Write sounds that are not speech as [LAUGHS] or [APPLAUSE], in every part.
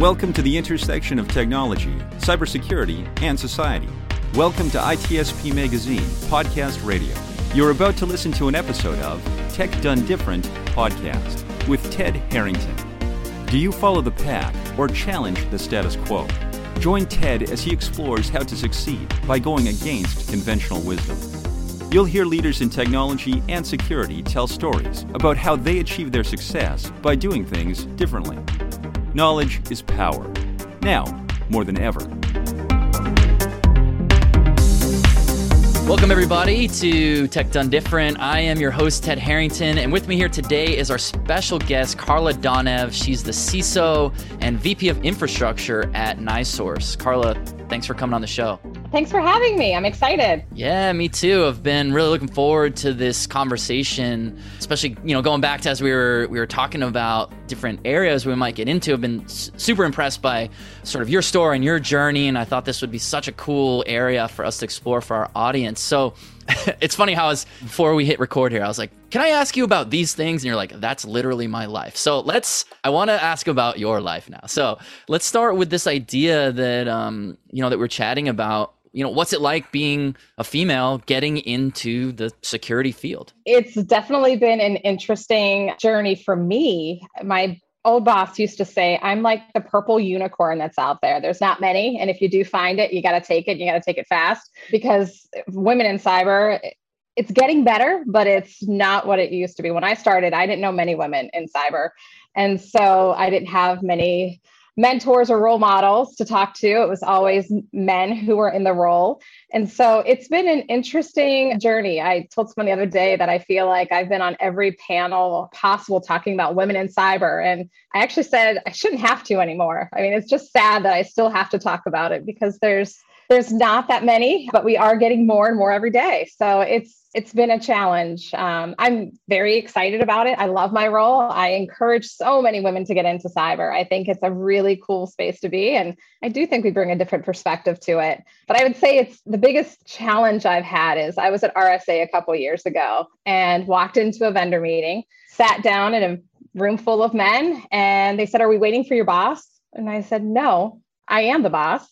Welcome to the intersection of technology, cybersecurity, and society. Welcome to ITSP Magazine Podcast Radio. You're about to listen to an episode of Tech Done Different podcast with Ted Harrington. Do you follow the pack or challenge the status quo? Join Ted as he explores how to succeed by going against conventional wisdom. You'll hear leaders in technology and security tell stories about how they achieve their success by doing things differently. Knowledge is power. Now, more than ever. Welcome, everybody, to Tech Done Different. I am your host, Ted Harrington, and with me here today is our special guest, Carla Donev. She's the CISO and VP of Infrastructure at NiSource. Carla, thanks for coming on the show. Thanks for having me. I'm excited. Yeah, me too. I've been really looking forward to this conversation, especially you know going back to as we were we were talking about different areas we might get into. I've been super impressed by sort of your story and your journey, and I thought this would be such a cool area for us to explore for our audience. So. [LAUGHS] it's funny how as before we hit record here, I was like, "Can I ask you about these things?" And you're like, "That's literally my life." So let's. I want to ask about your life now. So let's start with this idea that um, you know that we're chatting about you know what's it like being a female getting into the security field it's definitely been an interesting journey for me my old boss used to say i'm like the purple unicorn that's out there. There's not many. And if you do find it you got to take it you got to take it fast. Because women in cyber it's getting better but it's not what it used to be. When i started i didn't know many women in cyber. And so i didn't have many mentors or role models to talk to. It was always men who were in the role. And so it's been an interesting journey. I told someone the other day that I feel like I've been on every panel possible talking about women in cyber. And I actually said I shouldn't have to anymore. I mean, it's just sad that I still have to talk about it because there's there's not that many, but we are getting more and more every day. So it's it's been a challenge. Um, I'm very excited about it. I love my role. I encourage so many women to get into cyber. I think it's a really cool space to be. And I do think we bring a different perspective to it. But I would say it's the biggest challenge I've had is I was at RSA a couple years ago and walked into a vendor meeting, sat down in a room full of men, and they said, Are we waiting for your boss? And I said, No, I am the boss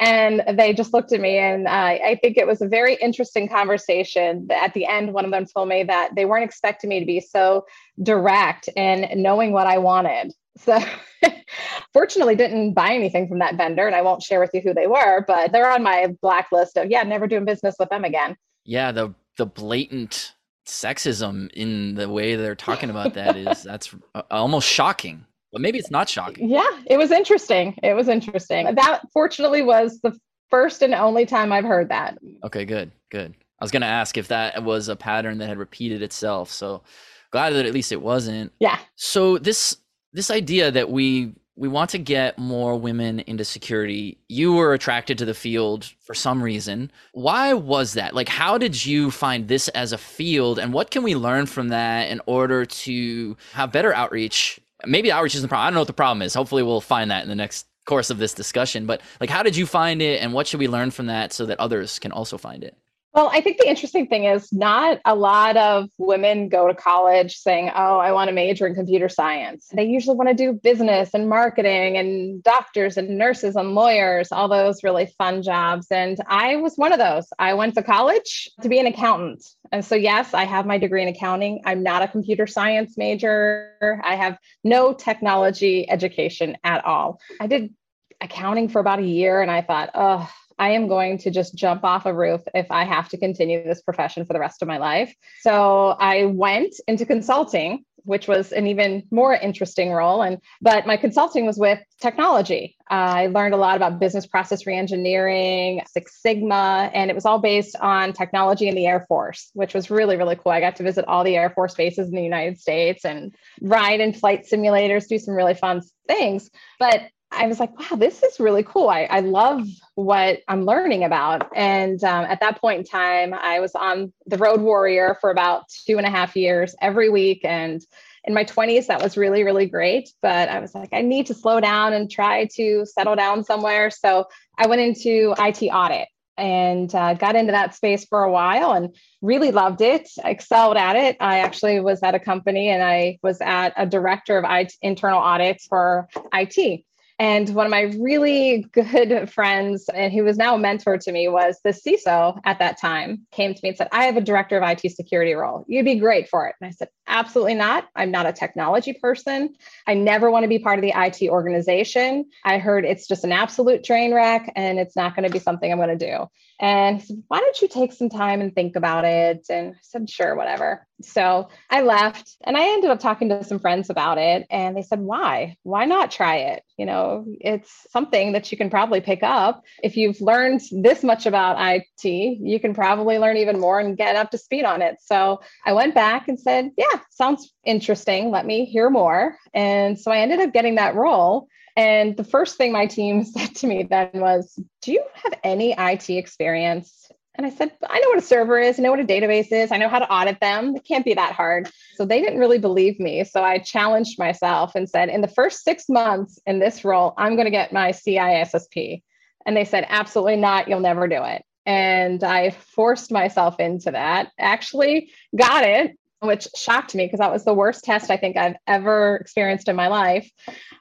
and they just looked at me and uh, i think it was a very interesting conversation. At the end one of them told me that they weren't expecting me to be so direct and knowing what i wanted. So [LAUGHS] fortunately didn't buy anything from that vendor and i won't share with you who they were but they're on my blacklist of yeah never doing business with them again. Yeah the the blatant sexism in the way they're talking about that is [LAUGHS] that's almost shocking but maybe it's not shocking. Yeah, it was interesting. It was interesting. That fortunately was the first and only time I've heard that. Okay, good, good. I was going to ask if that was a pattern that had repeated itself. So glad that at least it wasn't. Yeah. So this this idea that we we want to get more women into security. You were attracted to the field for some reason. Why was that? Like how did you find this as a field and what can we learn from that in order to have better outreach maybe outreach isn't the problem. I don't know what the problem is. Hopefully, we'll find that in the next course of this discussion. But like, how did you find it, and what should we learn from that so that others can also find it? Well, I think the interesting thing is not a lot of women go to college saying, Oh, I want to major in computer science. They usually want to do business and marketing and doctors and nurses and lawyers, all those really fun jobs. And I was one of those. I went to college to be an accountant. And so, yes, I have my degree in accounting. I'm not a computer science major. I have no technology education at all. I did accounting for about a year and I thought, oh, I am going to just jump off a roof if I have to continue this profession for the rest of my life. So I went into consulting which was an even more interesting role. And but my consulting was with technology. I learned a lot about business process reengineering six sigma and it was all based on technology in the air force which was really really cool. I got to visit all the air force bases in the united states and ride in flight simulators do some really fun things. But I was like, wow, this is really cool. I, I love what I'm learning about. And um, at that point in time, I was on the Road Warrior for about two and a half years every week. And in my 20s, that was really, really great. But I was like, I need to slow down and try to settle down somewhere. So I went into IT audit and uh, got into that space for a while and really loved it excelled at it i actually was at a company and i was at a director of IT, internal audits for it And one of my really good [LAUGHS] friends, and who was now a mentor to me, was the CISO at that time, came to me and said, I have a director of IT security role. You'd be great for it. And I said, Absolutely not. I'm not a technology person. I never want to be part of the IT organization. I heard it's just an absolute train wreck and it's not going to be something I'm going to do. And he said, Why don't you take some time and think about it? And I said, Sure, whatever. So I left and I ended up talking to some friends about it. And they said, Why? Why not try it? You know, it's something that you can probably pick up. If you've learned this much about IT, you can probably learn even more and get up to speed on it. So I went back and said, Yeah, sounds interesting. Let me hear more. And so I ended up getting that role. And the first thing my team [LAUGHS] said to me then was, Do you have any IT experience? And I said, I know what a server is, I know what a database is, I know how to audit them. It can't be that hard. So they didn't really believe me. So I challenged myself and said, in the first six months in this role, I'm going to get my CISSP. And they said, absolutely not. You'll never do it. And I forced myself into that, actually got it which shocked me because that was the worst test I think I've ever experienced in my life.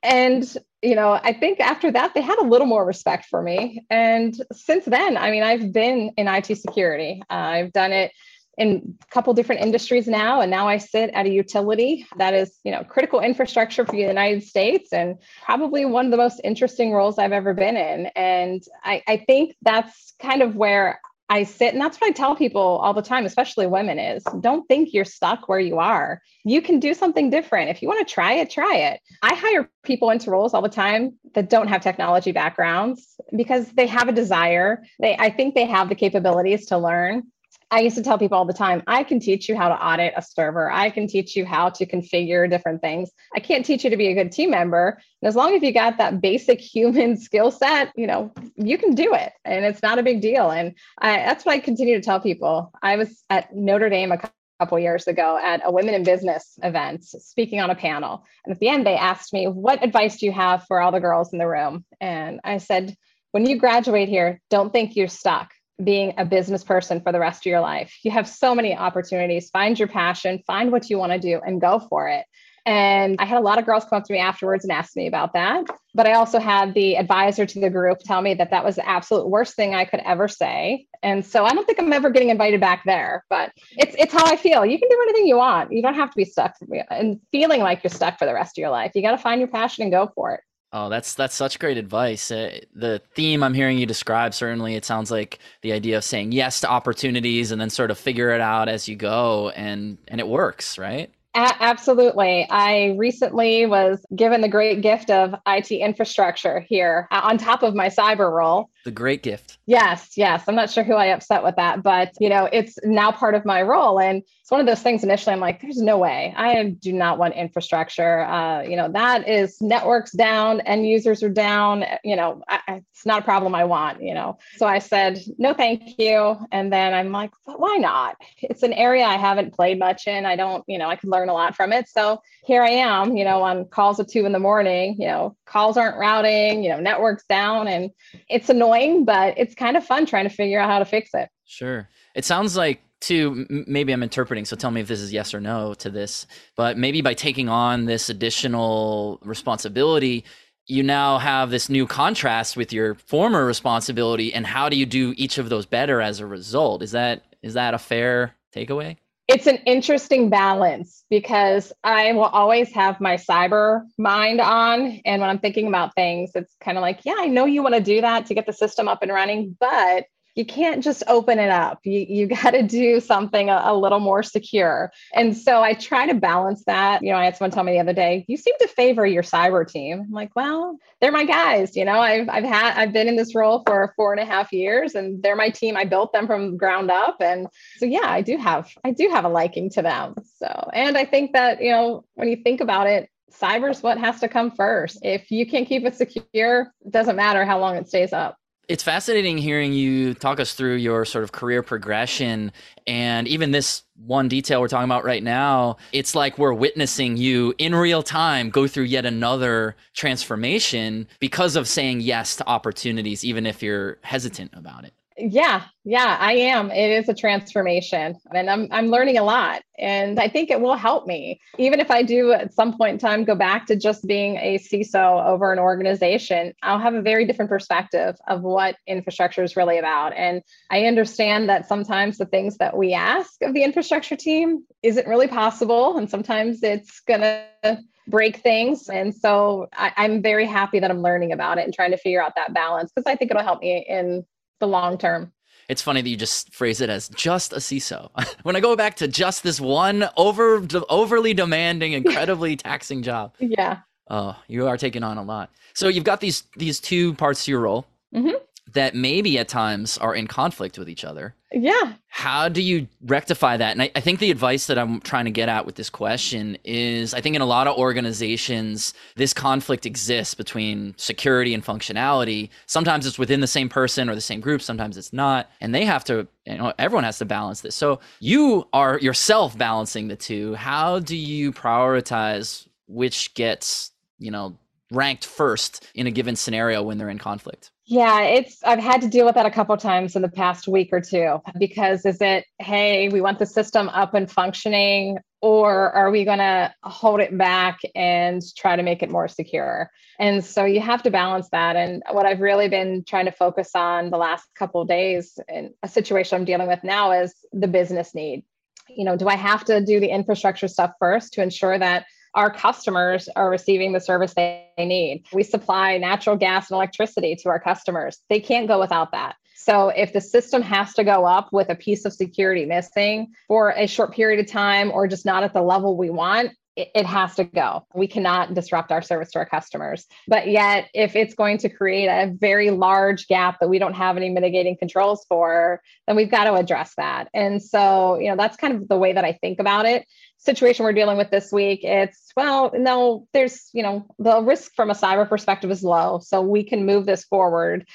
And, you know, I think after that, they had a little more respect for me. And since then, I mean, I've been in IT security, uh, I've done it in a couple different industries now and now i sit at a utility that is you know critical infrastructure for the united states and probably one of the most interesting roles i've ever been in and i, I think that's kind of where I sit, and that's what I tell people all the time, especially women, is don't think you're stuck where you are. You can do something different. If you want to try it, try it. I hire people into roles all the time that don't have technology backgrounds because they have a desire. They I think they have the capabilities to learn. I used to tell people all the time, I can teach you how to audit a server. I can teach you how to configure different things. I can't teach you to be a good team member. And as long as you got that basic human [LAUGHS] skill set, you know, you can do it and it's not a big deal. And I, that's what I continue to tell people. I was at Notre Dame a couple years ago at a women in business event speaking on a panel. And at the end, they asked me, What advice do you have for all the girls in the room? And I said, When you graduate here, don't think you're stuck being a business person for the rest of your life. You have so many opportunities. Find your passion, find what you want to do, and go for it. And I had a lot of girls come up to me afterwards and ask me about that. But I also had the advisor to the group tell me that that was the absolute worst thing I could ever say. And so I don't think I'm ever getting invited back there, but it's it's how I feel. You can do anything you want. You don't have to be stuck and feeling like you're stuck for the rest of your life. You got to find your passion and go for it. Oh, that's that's such great advice. Uh, the theme I'm hearing you describe certainly it sounds like the idea of saying yes to opportunities and then sort of figure it out as you go and and it works, right? A- absolutely. I recently was given the great gift of IT infrastructure here on top of my cyber role. The great gift. Yes, yes. I'm not sure who I upset with that, but you know, it's now part of my role. And it's one of those things initially I'm like, there's no way. I do not want infrastructure. Uh, you know, that is networks down, end users are down. You know, I, it's not a problem I want, you know. So I said, no, thank you. And then I'm like, why not? It's an area I haven't played much in. I don't, you know, I can learn a lot from it. So here I am, you know, on calls at two in the morning, you know, calls aren't routing, you know, networks down. And it's annoying, but it's kind of fun trying to figure out how to fix it. Sure. It sounds like to maybe i'm interpreting so tell me if this is yes or no to this but maybe by taking on this additional responsibility you now have this new contrast with your former responsibility and how do you do each of those better as a result is that is that a fair takeaway it's an interesting balance because I will always have my cyber mind on. And when I'm thinking about things, it's kind of like, yeah, I know you want to do that to get the system up and running, but you can't just open it up. You, you [LAUGHS] got to do something a, a, little more secure. And so I try to balance that. You know, I had someone tell me the other day, you seem to favor your cyber team. I'm like, well, they're my guys. You know, I've, I've had, I've been in this role for four and a half years and they're my team. I built them from ground up. And so, yeah, I do have, I do have a liking to them. So, and I think that, you know, when you think about it, cyber's what has to come first. If you can't keep it secure, it doesn't matter how long it stays up it's fascinating hearing you talk us through your sort of career progression and even this one detail we're talking about right now. It's like we're witnessing you in real time go through yet another transformation because of saying yes to opportunities even if you're hesitant about it Yeah, yeah, I am. It is a transformation and I'm I'm learning a lot and I think it will help me. Even if I do at some point in time go back to just being a CISO over an organization, I'll have a very different perspective of what infrastructure is really about. And I understand that sometimes the things that we ask of the infrastructure team isn't really possible and sometimes it's going to break things. And so I, am very happy that I'm learning about it and trying to figure out that balance because I think it'll help me in the long term. It's funny that you just phrase it as just a CISO. [LAUGHS] when I go back to just this one over overly demanding, [LAUGHS] incredibly taxing job. Yeah. Oh, you are taking on a lot. So you've got these these two parts to your role. Mm-hmm that maybe at times are in conflict with each other. Yeah. How do you rectify that? And I, I, think the advice that I'm trying to get at with this question is I think in a lot of organizations, this conflict exists between security and functionality. Sometimes it's within the same person or the same group, sometimes it's not. And they have to, you know, everyone has to balance this. So you are yourself balancing the two. How do you prioritize which gets, you know, ranked first in a given scenario when they're in conflict? Yeah, it's I've had to deal with that a couple times in the past week or two because is it hey, we want the system up and functioning or are we going to hold it back and try to make it more secure? And so you have to balance that and what I've really been trying to focus on the last couple days in a situation I'm dealing with now is the business need. You know, do I have to do the infrastructure stuff first to ensure that our customers are receiving the service they need. We supply natural gas and electricity to our customers. They can't go without that. So if the system has to go up with a piece of security missing for a short period of time or just not at the level we want, it, has to go. We cannot disrupt our service to our customers. But yet, if it's going to create a very large gap that we don't have any mitigating controls for, then we've got to address that. And so, you know, that's kind of the way that I think about it situation we're dealing with this week, it's well, no, there's, you know, the risk from a cyber perspective is low. So we can move this forward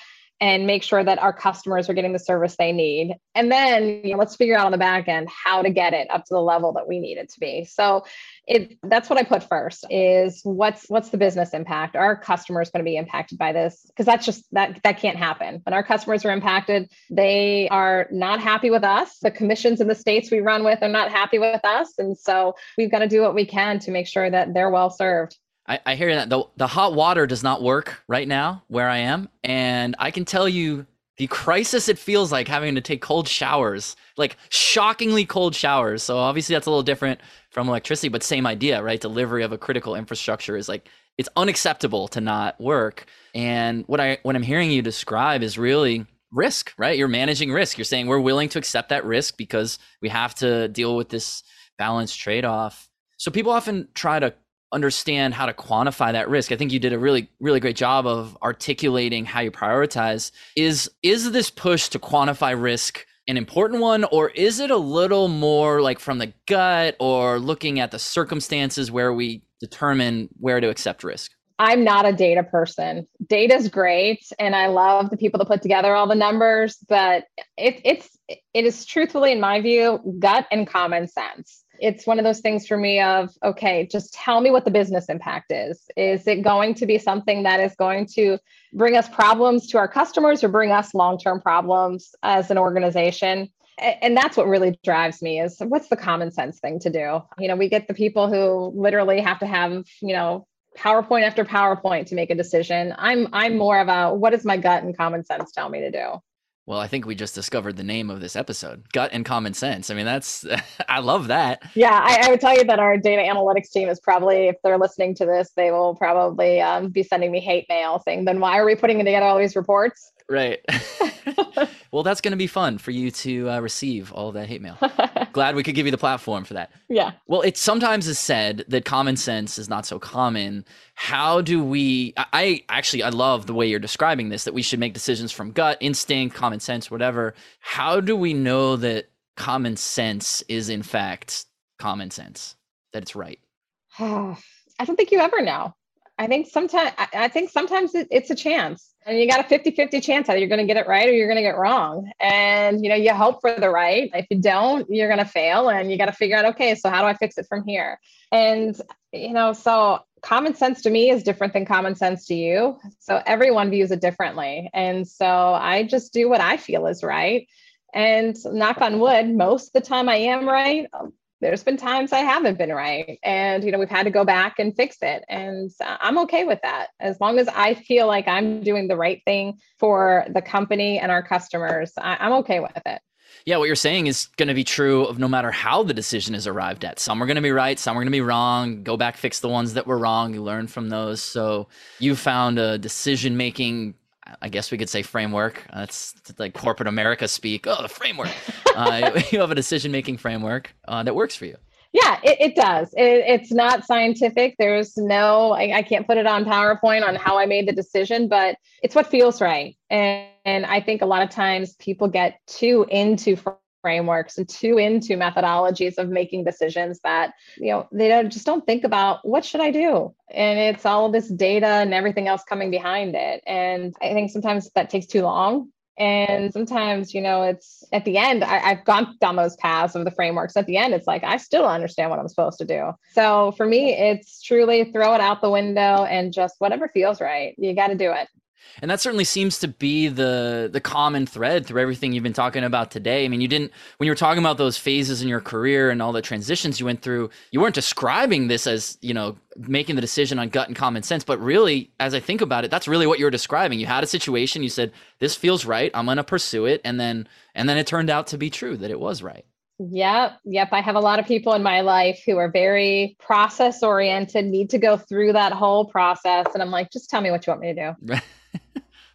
and make sure that our customers are getting the service they need. And then you know, let's figure out on the back end how to get it up to the level that we need it to be. So it that's what I put first is what's what's the business impact? Are customers going to be impacted by this? Because that's just that that can't happen. When our customers are impacted, they are not happy with us. The commissions in the states we run with are not happy with us. And so we've got to do what we can to make sure that they're well served. I, I hear that the the hot water does not work right now where I am, and I can tell you the crisis it feels like having to take cold showers, like shockingly cold showers. So obviously that's a little different from electricity, but same idea, right? Delivery of a critical infrastructure is like it's unacceptable to not work. And what I what I'm hearing you describe is really risk, right? You're managing risk. You're saying we're willing to accept that risk because we have to deal with this balanced trade-off. So people often try to understand how to quantify that risk. I think you did a really really great job of articulating how you prioritize. Is is this push to quantify risk an important one or is it a little more like from the gut or looking at the circumstances where we determine where to accept risk? I'm not a data person. Data's great, and I love the people that put together all the numbers, but it, it's it is truthfully, in my view, gut and common sense it's one of those things for me of okay just tell me what the business impact is. Is it going to be something that is going to bring us problems to our customers or bring us long-term problems as an organization? And that's what really drives me is what's the common sense thing to do? You know we get the people who literally have to have you know powerpoint after powerpoint to make a decision. I'm i'm more of a what does my gut and common sense tell me to do well, I think we just discovered the name of this episode gut and common sense. I mean, that's, [LAUGHS] I love that. Yeah, I, I, would tell you that our data analytics team is probably, if they're listening to this, they will probably um, be sending me hate mail saying, then why are we putting together all these reports? Right. [LAUGHS] [LAUGHS] well, that's going to be fun for you to uh, receive all of that hate mail. [LAUGHS] Glad we could give you the platform for that. Yeah. Well, it sometimes is said that common sense is not so common. How do we? I, I actually I love the way you're describing this. That we should make decisions from gut, instinct, common sense, whatever. How do we know that common sense is in fact common sense? That it's right. [SIGHS] I don't think you ever know. I think sometimes I think sometimes it's a chance and you got a 50-50 chance either you're going to get it right or you're going to get wrong and you know you hope for the right if you don't you're going to fail and you got to figure out okay so how do i fix it from here and you know so common sense to me is different than common sense to you. So everyone views it differently. And so I just do what I feel is right. And knock on wood, most of the time I am right. There's been times I haven't been right. And, you know, we've had to go back and fix it. And I'm okay with that. As long as I feel like I'm doing the right thing for the company and our customers, I- I'm okay with it yeah, what you're saying is going to be true of no matter how the decision is arrived at. Some are going to be right, some are going to be wrong. Go back, fix the ones that were wrong. You learn from those. So you found a decision making. I guess we could say framework. That's like corporate America speak. Oh, the framework. uh, [LAUGHS] you have a decision making framework uh, that works for you. Yeah, it, it does. It, it's not scientific. There's no, I, I, can't put it on PowerPoint on how I made the decision, but it's what feels right. And, and I think a lot of times people get too into frameworks and too into methodologies of making decisions that you know they don't, just don't think about what should i do and it's all this data and everything else coming behind it and i think sometimes that takes too long and sometimes, you know, it's at the end, I, have gone down those paths of the frameworks. At the end, it's like, I still don't understand what I'm supposed to do. So for me, it's truly throw it out the window and just whatever feels right. You got to do it and that certainly seems to be the the common thread through everything you've been talking about today. I mean, you didn't when you were talking about those phases in your career and all the transitions you went through, you weren't describing this as, you know, making the decision on gut and common sense, but really as I think about it, that's really what you're describing. You had a situation, you said, "This feels right. I'm going to pursue it." And then and then it turned out to be true that it was right. Yep. Yep. I have a lot of people in my life who are very process oriented, need to go through that whole process. And I'm like, just tell me what you want me to do. [LAUGHS]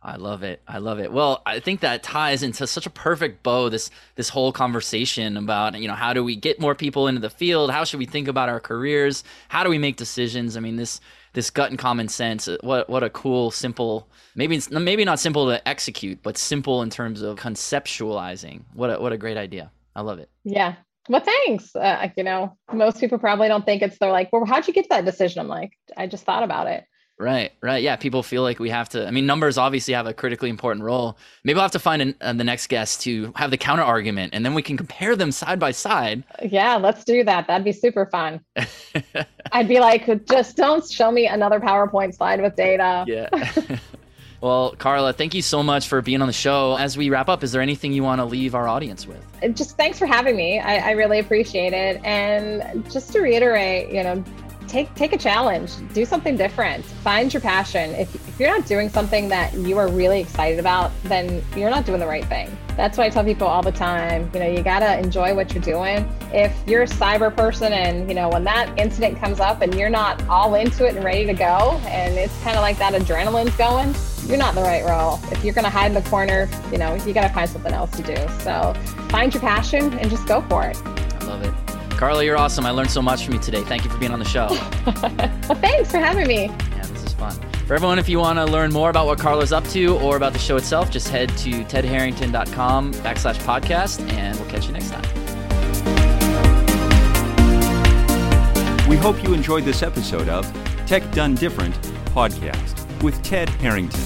I love it. I love it. Well, I think that ties into such a perfect bow this this whole conversation about, you know, how do we get more people into the field? How should we think about our careers? How do we make decisions? I mean, this this gut and common sense. Uh, what what a cool simple maybe it's maybe not simple to execute, but simple in terms of conceptualizing. What a, what a great idea. I love it. Yeah. Well, thanks. Uh, you know, most people probably don't think it's. They're like, "Well, how'd you get that decision?" I'm like, "I just thought about it." Right, right. Yeah, people feel like we have to. I mean, numbers obviously have a critically important role. Maybe we'll have to find an, uh, the next guest to have the counter argument, and then we can compare them side by side. Yeah, let's do that. That'd be super fun. [LAUGHS] I'd be like, just don't show me another PowerPoint slide with data. Yeah. [LAUGHS] well, Carla, thank you so much for being on the show. As we wrap up, is there anything you want to leave our audience with? Just thanks for having me. I, I really appreciate it. And just to reiterate, you know, take take a challenge. Do something different. Find your passion. If, if you're not doing something that you are really excited about then you're not doing the right thing. That's why i tell people all the time you know you got to enjoy what you're doing. If you're a cyber person and you know when that incident comes up and you're not all into it and ready to go and it's kind of like that adrenaline's going you're not in the right role. If you're going to hide in the corner you know you got to find something else to do. So find your passion and just go for it. I love it Carla, you're awesome. I learned so much from you today. Thank you for being on the show. [LAUGHS] well, thanks for having me. Yeah, this is fun. For everyone, if you want to learn more about what Carla's up to or about the show itself, just head to tedharrington.com backslash podcast, and we'll catch you next time. We hope you enjoyed this episode of Tech Done Different podcast with Ted Harrington.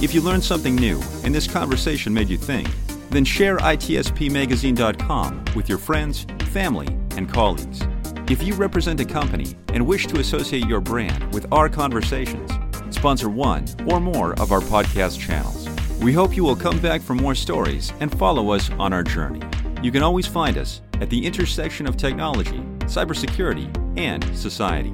If you learned something new and this conversation made you think, then share itspmagazine.com with your friends, family, and colleagues. If you represent a company and wish to associate your brand with our conversations, sponsor one or more of our podcast channels. We hope you will come back for more stories and follow us on our journey. You can always find us at the intersection of technology, cybersecurity, and society.